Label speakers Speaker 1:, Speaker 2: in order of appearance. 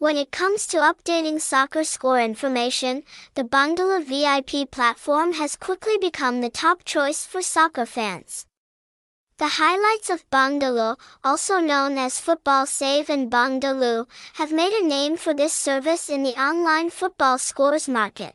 Speaker 1: When it comes to updating soccer score information, the Bongdalu VIP platform has quickly become the top choice for soccer fans. The highlights of Bongdalu, also known as Football Save and Bongdalu, have made a name for this service in the online football scores market.